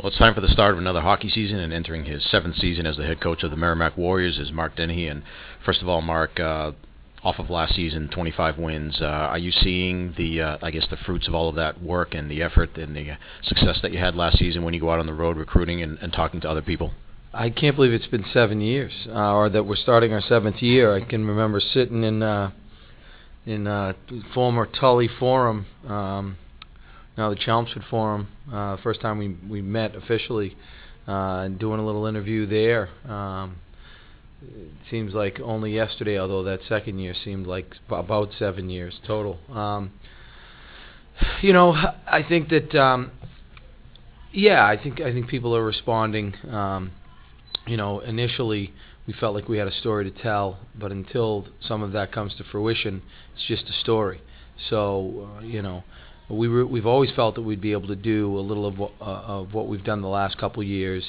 Well, it's time for the start of another hockey season, and entering his seventh season as the head coach of the Merrimack Warriors is Mark Dennehy. And first of all, Mark, uh, off of last season, 25 wins. Uh, are you seeing the, uh, I guess, the fruits of all of that work and the effort and the success that you had last season when you go out on the road recruiting and, and talking to other people? I can't believe it's been seven years, uh, or that we're starting our seventh year. I can remember sitting in uh, in uh, former Tully Forum. Um, now the Chelmsford Forum. Uh, first time we we met officially, uh, doing a little interview there. Um, it seems like only yesterday, although that second year seemed like about seven years total. Um, you know, I think that um, yeah, I think I think people are responding. Um, you know, initially we felt like we had a story to tell, but until some of that comes to fruition, it's just a story. So, uh, you know, we were, we've always felt that we'd be able to do a little of what, uh, of what we've done the last couple years.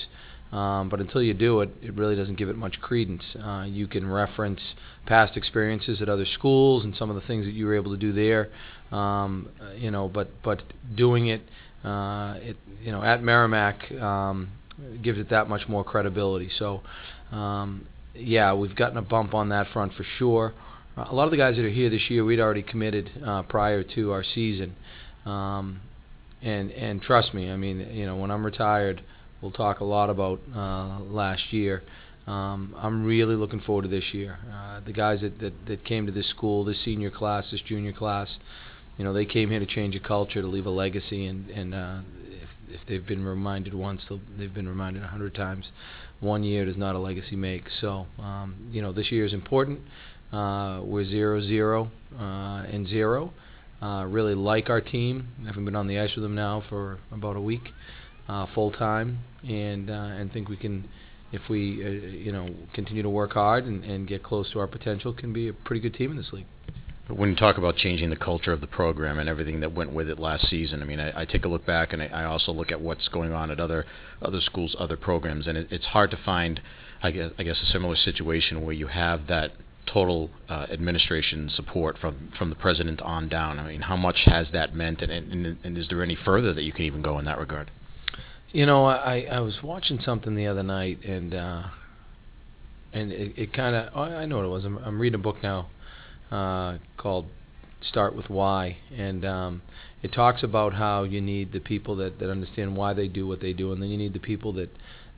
Um, but until you do it, it really doesn't give it much credence. Uh, you can reference past experiences at other schools and some of the things that you were able to do there, um, you know. But but doing it, uh, it you know, at Merrimack um, gives it that much more credibility. So, um, yeah, we've gotten a bump on that front for sure. a lot of the guys that are here this year, we'd already committed uh, prior to our season. Um, and and trust me, I mean, you know, when I'm retired, we'll talk a lot about uh, last year. Um, I'm really looking forward to this year. Uh, the guys that, that that came to this school, this senior class, this junior class, you know, they came here to change a culture, to leave a legacy, and and uh, if if they've been reminded once, they've been reminded a hundred times. One year does not a legacy make. So, um, you know, this year is important. Uh, we're zero zero uh, and zero. Uh, really like our team. I haven't been on the ice with them now for about a week, uh, full time, and uh, and think we can, if we uh, you know continue to work hard and, and get close to our potential, can be a pretty good team in this league. When you talk about changing the culture of the program and everything that went with it last season, I mean, I, I take a look back and I, I, also look at what's going on at other other schools, other programs, and it, it's hard to find, I guess, I guess, a similar situation where you have that total uh, administration support from from the president on down. I mean, how much has that meant, and, and, and is there any further that you can even go in that regard? You know, I, I was watching something the other night, and uh, and it, it kind of oh, I know what it was. I'm, I'm reading a book now uh, called Start with Why, and um, it talks about how you need the people that, that understand why they do what they do, and then you need the people that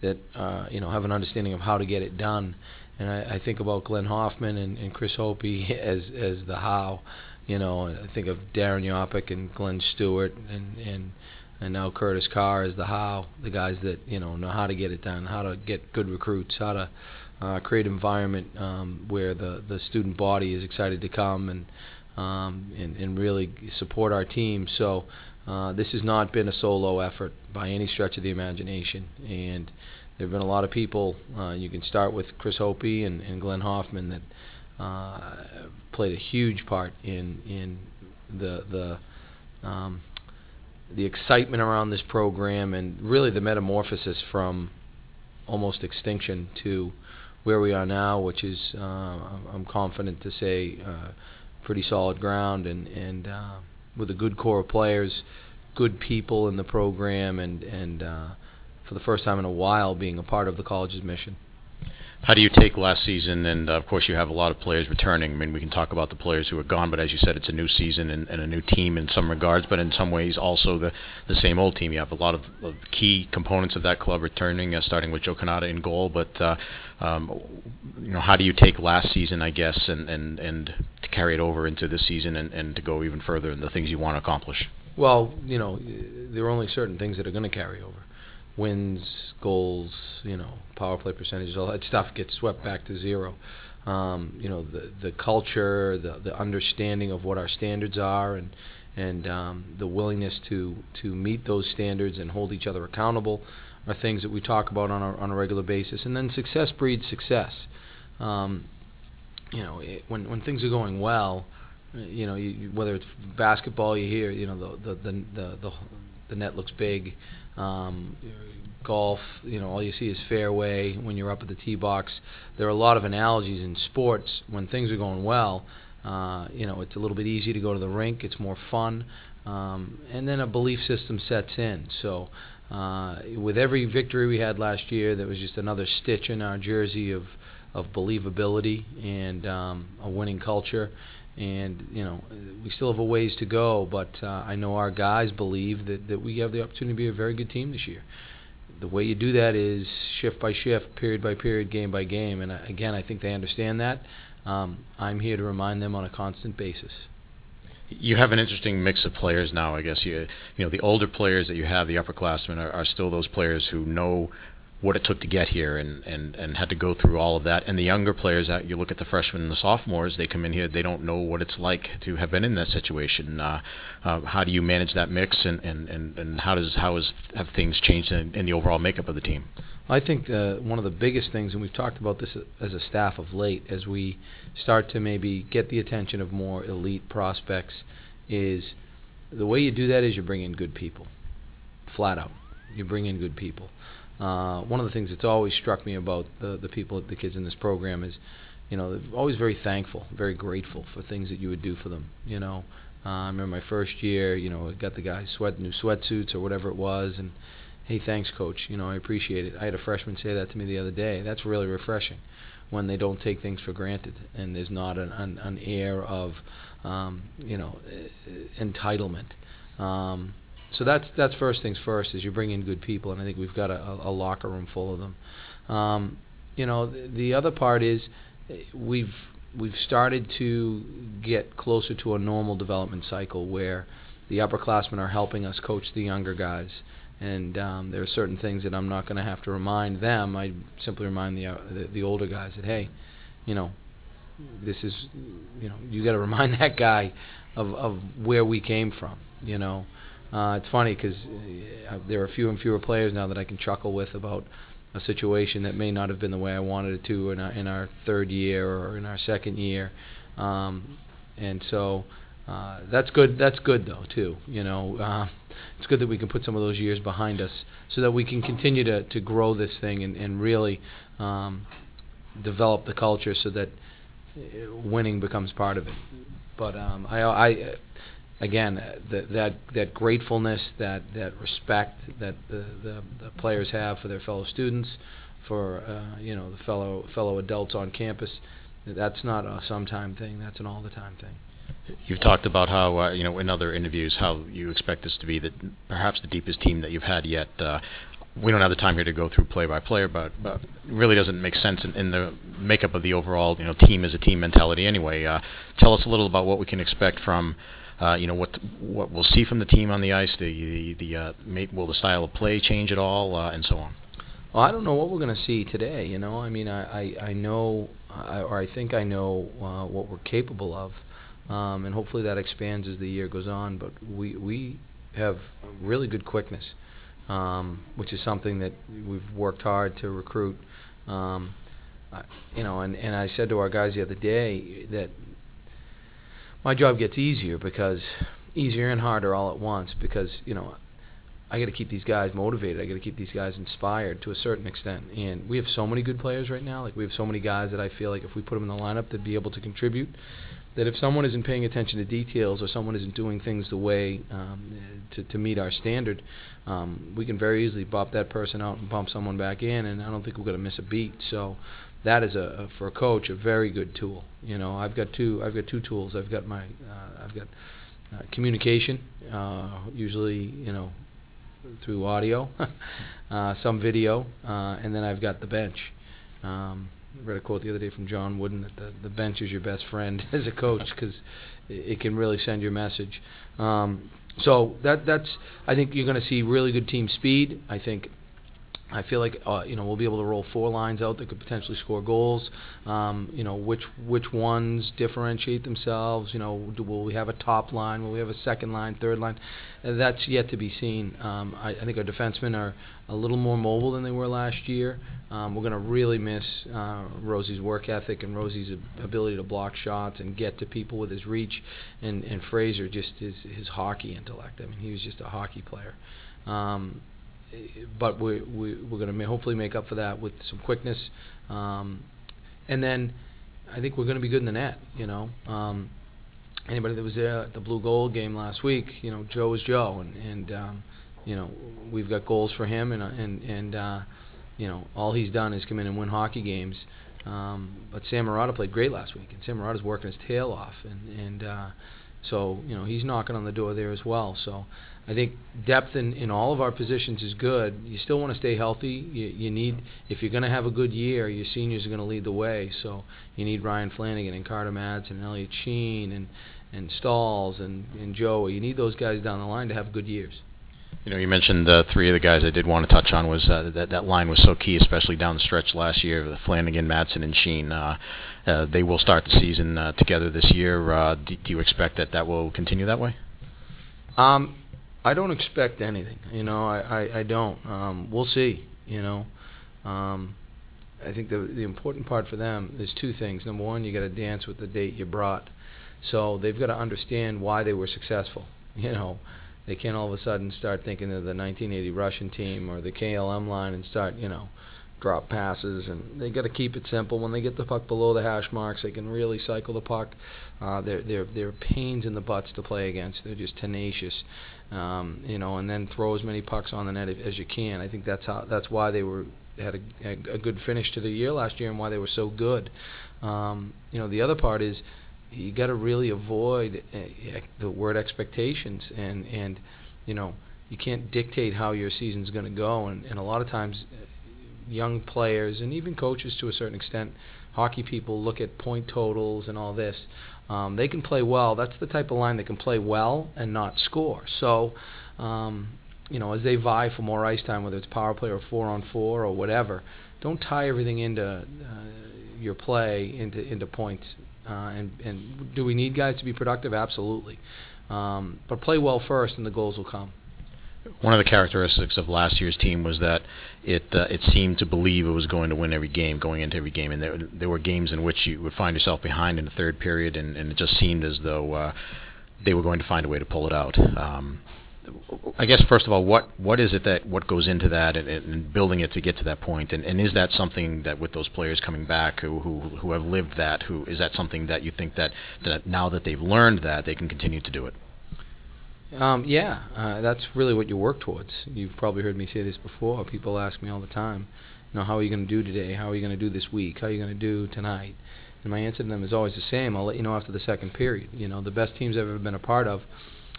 that uh, you know have an understanding of how to get it done. And I, I think about Glenn Hofmann and, and Chris Hopey as as the how. You know, I think of Darren Yopik and Glenn Stewart and and and now Curtis Carr as the how, the guys that you know know how to get it done, how to get good recruits, how to uh, create environment um, where the the student body is excited to come and um, and, and really support our team. So uh, this has not been a solo effort by any stretch of the imagination, and there have been a lot of people. Uh, you can start with Chris Hopey and, and Glenn Hofmann that uh, played a huge part in in the the um, the excitement around this program and really the metamorphosis from almost extinction to where we are now, which is uh, I'm confident to say uh, pretty solid ground and and uh, with a good core of players, good people in the program, and and uh, for the first time in a while being a part of the college's mission. How do you take last season? And uh, of course, you have a lot of players returning. I mean, we can talk about the players who are gone, but as you said, it's a new season and, and a new team in some regards, but in some ways also the, the same old team. You have a lot of, of key components of that club returning, uh, starting with Joe Cannata in goal. But uh, um, you know, how do you take last season, I guess, and, and, and to carry it over into this season and, and to go even further in the things you want to accomplish? Well, you know, there are only certain things that are going to carry over wins, goals, you know, power play percentages, all that stuff gets swept back to zero. Um, you know, the the culture, the the understanding of what our standards are, and and um, the willingness to to meet those standards and hold each other accountable are things that we talk about on a on a regular basis. And then success breeds success. Um, you know, it, when when things are going well, you know, you, whether it's basketball, you hear, you know, the the the the, the, the net looks big. Um, golf, you know, all you see is fairway when you're up at the tee box. There are a lot of analogies in sports when things are going well. Uh, you know, it's a little bit easier to go to the rink. It's more fun. Um, and then a belief system sets in. So, uh, with every victory we had last year, that was just another stitch in our jersey of, of believability and um, a winning culture. And, you know, we still have a ways to go, but uh, I know our guys believe that, that we have the opportunity to be a very good team this year. The way you do that is shift by shift, period by period, game by game. And uh, again, I think they understand that. Um, I'm here to remind them on a constant basis. You have an interesting mix of players now. I guess you you know the older players that you have, the upperclassmen, are, are still those players who know what it took to get here and, and, and had to go through all of that. And the younger players, that you look at the freshmen and the sophomores, they come in here, they don't know what it's like to have been in that situation. Uh, uh, how do you manage that mix, and, and, and, and how does how is have things changed in, in the overall makeup of the team? I think uh, one of the biggest things, and we've talked about this as a staff of late, as we start to maybe get the attention of more elite prospects, is the way you do that is you bring in good people, flat out. You bring in good people. Uh, one of the things that's always struck me about the, the people, the kids in this program is, you know, they're always very thankful, very grateful for things that you would do for them. You know, uh, I remember my first year, you know, I got the guys sweat new sweatsuits or whatever it was, and hey, thanks, coach. You know, I appreciate it. I had a freshman say that to me the other day. That's really refreshing when they don't take things for granted and there's not an, an, an air of, um, you know, entitlement. Um, so that's that's first things first is you bring in good people, and I think we've got a, a locker room full of them. Um, you know, the, the other part is we've we've started to get closer to a normal development cycle where the upperclassmen are helping us coach the younger guys. And um, there are certain things that I'm not going to have to remind them. I simply remind the, uh, the the older guys that hey, you know, this is, you know, you got to remind that guy of of where we came from. You know, uh, it's funny because uh, there are fewer and fewer players now that I can chuckle with about a situation that may not have been the way I wanted it to in our, in our third year or in our second year, um, and so uh, that's good. That's good though too. You know, uh, it's good that we can put some of those years behind us so that we can continue to, to grow this thing and, and really um, develop the culture so that uh, winning becomes part of it. But um, I, I again, that that that gratefulness, that that respect that the, the, the players have for their fellow students, for uh, you know the fellow fellow adults on campus, that's not a sometime thing. That's an all the time thing. You've talked about how uh, you know in other interviews how you expect this to be the perhaps the deepest team that you've had yet. Uh, we don't have the time here to go through play by player, but, but really doesn't make sense in, in, the makeup of the overall you know team as a team mentality. Anyway, uh, tell us a little about what we can expect from uh, you know what what we'll see from the team on the ice. The the, the uh, may, will the style of play change at all, uh, and so on. Well, I don't know what we're going to see today. You know, I mean, I I, I know, I, or I think I know uh, what we're capable of, um, and hopefully that expands as the year goes on. But we we have really good quickness, um, which is something that we've worked hard to recruit. Um, you know, and, and I said to our guys the other day that my job gets easier because easier and harder all at once because you know I got to keep these guys motivated. I got to keep these guys inspired to a certain extent. And we have so many good players right now. Like we have so many guys that I feel like if we put them in the lineup, they'd be able to contribute. That if someone isn't paying attention to details or someone isn't doing things the way um, to, to meet our standard, um, we can very easily bump that person out and bump someone back in, and I don't think we're going to miss a beat. So that is a for a coach a very good tool. You know, I've got two I've got two tools. I've got my uh, I've got uh, communication, uh, usually you know through audio, uh, some video, uh, and then I've got the bench. Um, I read a quote the other day from John Wooden that the, the bench is your best friend as a coach because it, it, can really send your message. Um, so that that's I think you're going to see really good team speed. I think I feel like uh, you know we'll be able to roll four lines out that could potentially score goals. Um, you know which which ones differentiate themselves. You know do, will we have a top line? Will we have a second line, third line? That's yet to be seen. Um, I, I, think our defensemen are a little more mobile than they were last year. Um, we're going to really miss uh, Rosie's work ethic and Rosie's ability to block shots and get to people with his reach, and, and Fraser just his his hockey intellect. I mean he was just a hockey player. Um, but we, we, we're going to hopefully make up for that with some quickness. Um, and then I think we're going to be good in the net, you know. Um, anybody that was there at the blue gold game last week, you know, Joe is Joe, and and um, you know we've got goals for him, and uh, and and uh, you know all he's done is come in and win hockey games. Um, but Sam Marotta played great last week, and Sam Marotta's working his tail off, and and uh, so you know he's knocking on the door there as well. So I think depth in, in all of our positions is good. You still want to stay healthy. You, you need if you're going to have a good year, your seniors are going to lead the way. So you need Ryan Flanagan and Carter Madsen and Elliot Sheen and and Stalls and, and Joey. You need those guys down the line to have good years. You know, you mentioned uh, three of the guys I did want to touch on was uh, that that line was so key, especially down the stretch last year. with Flanagan, Madsen, and Sheen. Uh, uh, they will start the season uh, together this year. Uh, do, do you expect that that will continue that way? Um, I don't expect anything. You know, I, I, I don't. Um, we'll see. You know, um, I think the the important part for them is two things. Number one, you got to dance with the date you brought. So they've got to understand why they were successful. You know, they can't all of a sudden start thinking of the 1980 Russian team or the KLM line and start, you know, drop passes. And they got to keep it simple. When they get the puck below the hash marks, they can really cycle the puck. Uh, they're they're they're pains in the butts to play against. They're just tenacious, um, you know, and then throw as many pucks on the net as you can. I think that's how that's why they were had a, a good finish to the year last year and why they were so good. Um, you know, the other part is you got to really avoid uh, the word expectations. And and you know you can't dictate how your season's going to go. And, and a lot of times uh, young players and even coaches to a certain extent hockey people look at point totals and all this. Um, they can play well. That's the type of line that can play well and not score. So um, you know as they vie for more ice time whether it's power play or four on four or whatever don't tie everything into uh, your play into into points uh, and, and do we need guys to be productive? Absolutely. Um, but play well first, and the goals will come. One of the characteristics of last year's team was that it uh, it seemed to believe it was going to win every game, going into every game, and there there were games in which you would find yourself behind in the third period, and, and it just seemed as though uh, they were going to find a way to pull it out. Um, I guess first of all, what what is it that what goes into that and, and building it to get to that point, and, and is that something that with those players coming back who, who who have lived that, who is that something that you think that that now that they've learned that they can continue to do it? Um, yeah, uh, that's really what you work towards. You've probably heard me say this before. People ask me all the time, you know, how are you going to do today? How are you going to do this week? How are you going to do tonight? And my answer to them is always the same. I'll let you know after the second period. You know, the best teams I've ever been a part of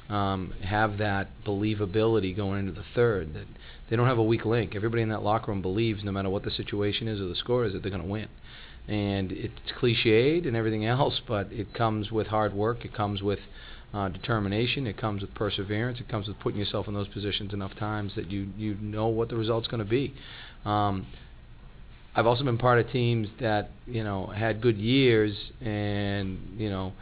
um, have that believability going into the third. That they don't have a weak link. Everybody in that locker room believes, no matter what the situation is or the score is, that they're going to win. And it's cliched and everything else, but it comes with hard work. It comes with uh, determination. It comes with perseverance. It comes with putting yourself in those positions enough times that you you know what the result's going to be. Um, I've also been part of teams that you know had good years and you know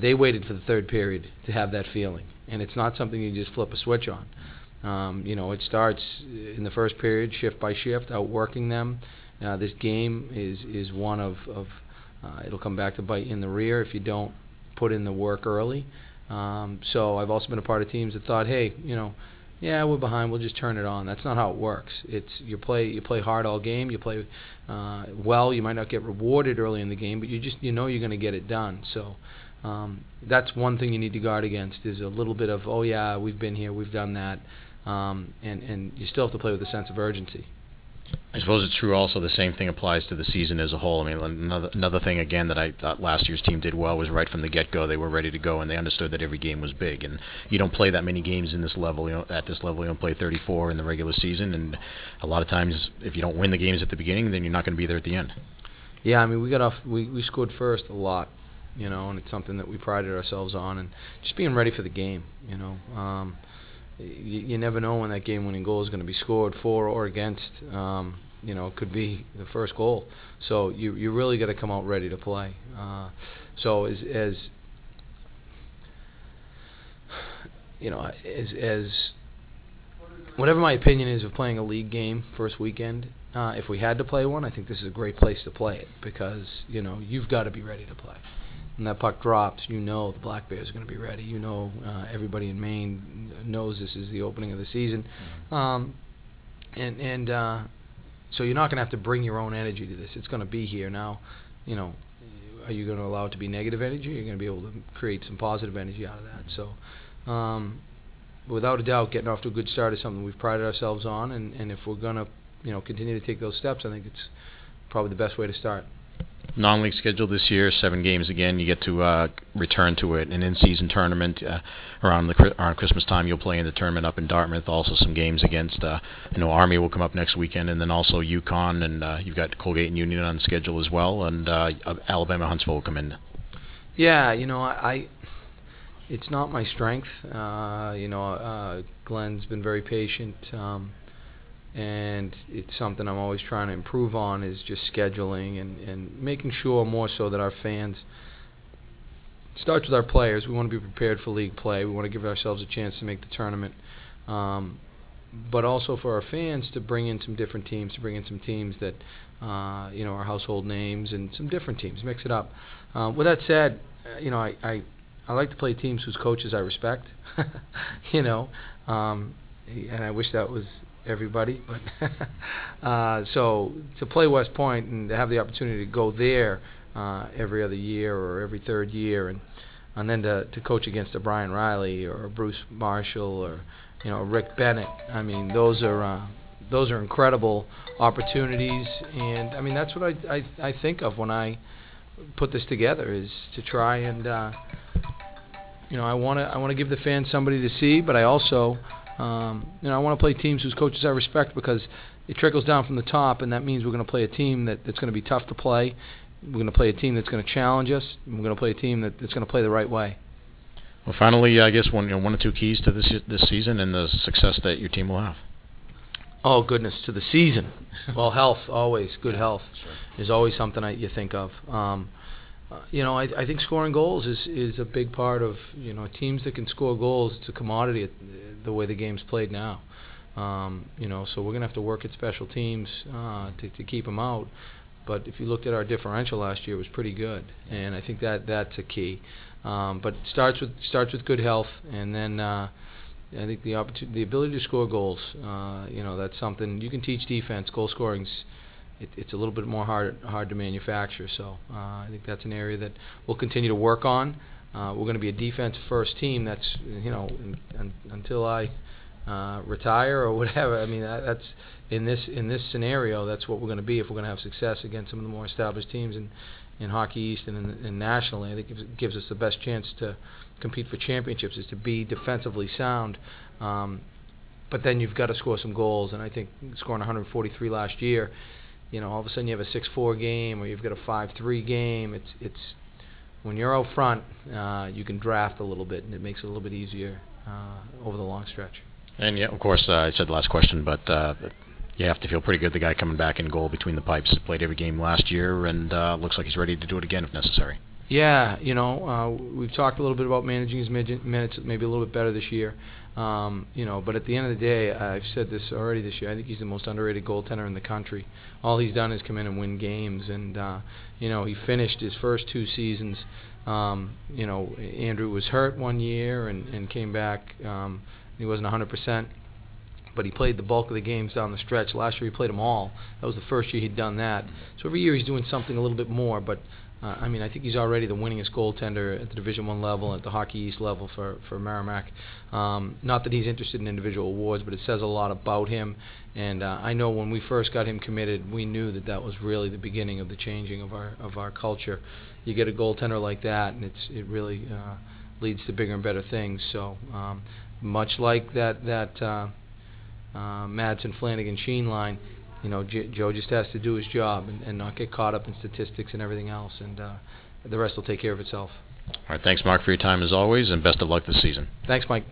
they waited for the third period to have that feeling, and it's not something you just flip a switch on. Um, you know, it starts in the first period, shift by shift, outworking them. Uh, this game is is one of, of uh, it'll come back to bite you in the rear if you don't put in the work early. Um, so I've also been a part of teams that thought, hey, you know, yeah, we're behind, we'll just turn it on. That's not how it works. It's you play you play hard all game, you play uh, well. You might not get rewarded early in the game, but you just you know you're going to get it done. So um, that's one thing you need to guard against is a little bit of oh yeah we've been here we've done that um, and and you still have to play with a sense of urgency. I suppose it's true. Also, the same thing applies to the season as a whole. I mean, another another thing again that I thought last year's team did well was right from the get-go they were ready to go and they understood that every game was big. And you don't play that many games in this level. You know, at this level, you don't play 34 in the regular season. And a lot of times, if you don't win the games at the beginning, then you're not going to be there at the end. Yeah, I mean, we got off. We, we scored first a lot you know, and it's something that we prided ourselves on, and just being ready for the game, you know. Um, you, you never know when that game-winning goal is going to be scored for or against. Um, you know, it could be the first goal. So you you really got to come out ready to play. Uh, so as as you know, as as whatever my opinion is of playing a league game first weekend, uh, if we had to play one, I think this is a great place to play it because you know you've got to be ready to play when that puck drops, you know the Black Bears are going to be ready. You know uh, everybody in Maine knows this is the opening of the season, um, and and uh, so you're not going to have to bring your own energy to this. It's going to be here now. You know, are you going to allow it to be negative energy? Are going to be able to create some positive energy out of that? So, um, without a doubt, getting off to a good start is something we've prided ourselves on, and, and if we're going to, you know, continue to take those steps, I think it's probably the best way to start. Non-league schedule this year, seven games again. You get to uh, return to it, an in-season tournament uh, around the around Christmas time. You'll play in the tournament up in Dartmouth. Also, some games against, uh, you know, Army will come up next weekend, and then also UConn, and uh, you've got Colgate and Union on schedule as well, and uh, Alabama Huntsville will come in. Yeah, you know, I it's not my strength. Uh, you know, uh, Glenn's been very patient. Um, and it's something I'm always trying to improve on is just scheduling and, and making sure more so that our fans starts with our players. We want to be prepared for league play. We want to give ourselves a chance to make the tournament, um, but also for our fans to bring in some different teams, to bring in some teams that uh, you know are household names and some different teams. Mix it up. Uh, with that said, uh, you know I, I I like to play teams whose coaches I respect. you know, um, and I wish that was everybody. But uh, so to play West Point and to have the opportunity to go there uh, every other year or every third year, and and then to, to coach against a Brian Riley or a Bruce Marshall or you know Rick Bennett. I mean, those are uh, those are incredible opportunities, and I mean that's what I I, I think of when I put this together is to try and. Uh, you know, I want to I want to give the fans somebody to see, but I also um, you know, I want to play teams whose coaches I respect because it trickles down from the top, and that means we're going to play a team that, that's going to be tough to play. We're going to play a team that's going to challenge us. And we're going to play a team that, that's going to play the right way. Well, finally, I guess one you know, one or two keys to this this season and the success that your team will have. Oh goodness, to the season. well, health always good health sure. is always something I, you think of. Um, uh, you know, I, I think scoring goals is, is a big part of you know teams that can score goals. It's a commodity the way the game's played now. Um, you know, so we're gonna have to work at special teams uh, to, to keep them out. But if you looked at our differential last year, it was pretty good, and I think that that's a key. Um, but it starts with starts with good health, and then uh, I think the opportunity, the ability to score goals. Uh, you know, that's something you can teach defense. Goal scoring's it's a little bit more hard hard to manufacture. So uh, I think that's an area that we'll continue to work on. Uh, we're going to be a defense first team. That's you know in, in, until I uh, retire or whatever. I mean that, that's in this in this scenario. That's what we're going to be if we're going to have success against some of the more established teams in in Hockey East and, in, and nationally. I think it gives us the best chance to compete for championships is to be defensively sound. Um, but then you've got to score some goals, and I think scoring 143 last year you know, all of a sudden you have a 6-4 game or you've got a 5-3 game. It's it's when you're out front, uh, you can draft a little bit, and it makes it a little bit easier uh, over the long stretch. And yeah, of course, uh, I said the last question, but uh, you have to feel pretty good. The guy coming back in goal between the pipes played every game last year, and uh, looks like he's ready to do it again if necessary. Yeah, you know, uh, we've talked a little bit about managing his minutes maybe a little bit better this year. Um, you know, but at the end of the day, I've said this already this year. I think he's the most underrated goaltender in the country. All he's done is come in and win games, and uh, you know, he finished his first two seasons. Um, you know, Andrew was hurt one year and, and came back. Um, he wasn't 100 percent but he played the bulk of the games down the stretch. Last year he played them all. That was the first year he'd done that. So every year he's doing something a little bit more. But uh, I mean, I think he's already the winningest goaltender at the Division One level, at the Hockey East level for for Merrimack. Um, not that he's interested in individual awards, but it says a lot about him. And uh, I know when we first got him committed, we knew that that was really the beginning of the changing of our of our culture. You get a goaltender like that, and it's it really uh, leads to bigger and better things. So um, much like that that uh, uh, Madsen Flanagan Sheen line you know, J- Joe just has to do his job and, and not get caught up in statistics and everything else, and uh, the rest will take care of itself. All right, thanks, Mark, for your time as always, and best of luck this season. Thanks, Mike.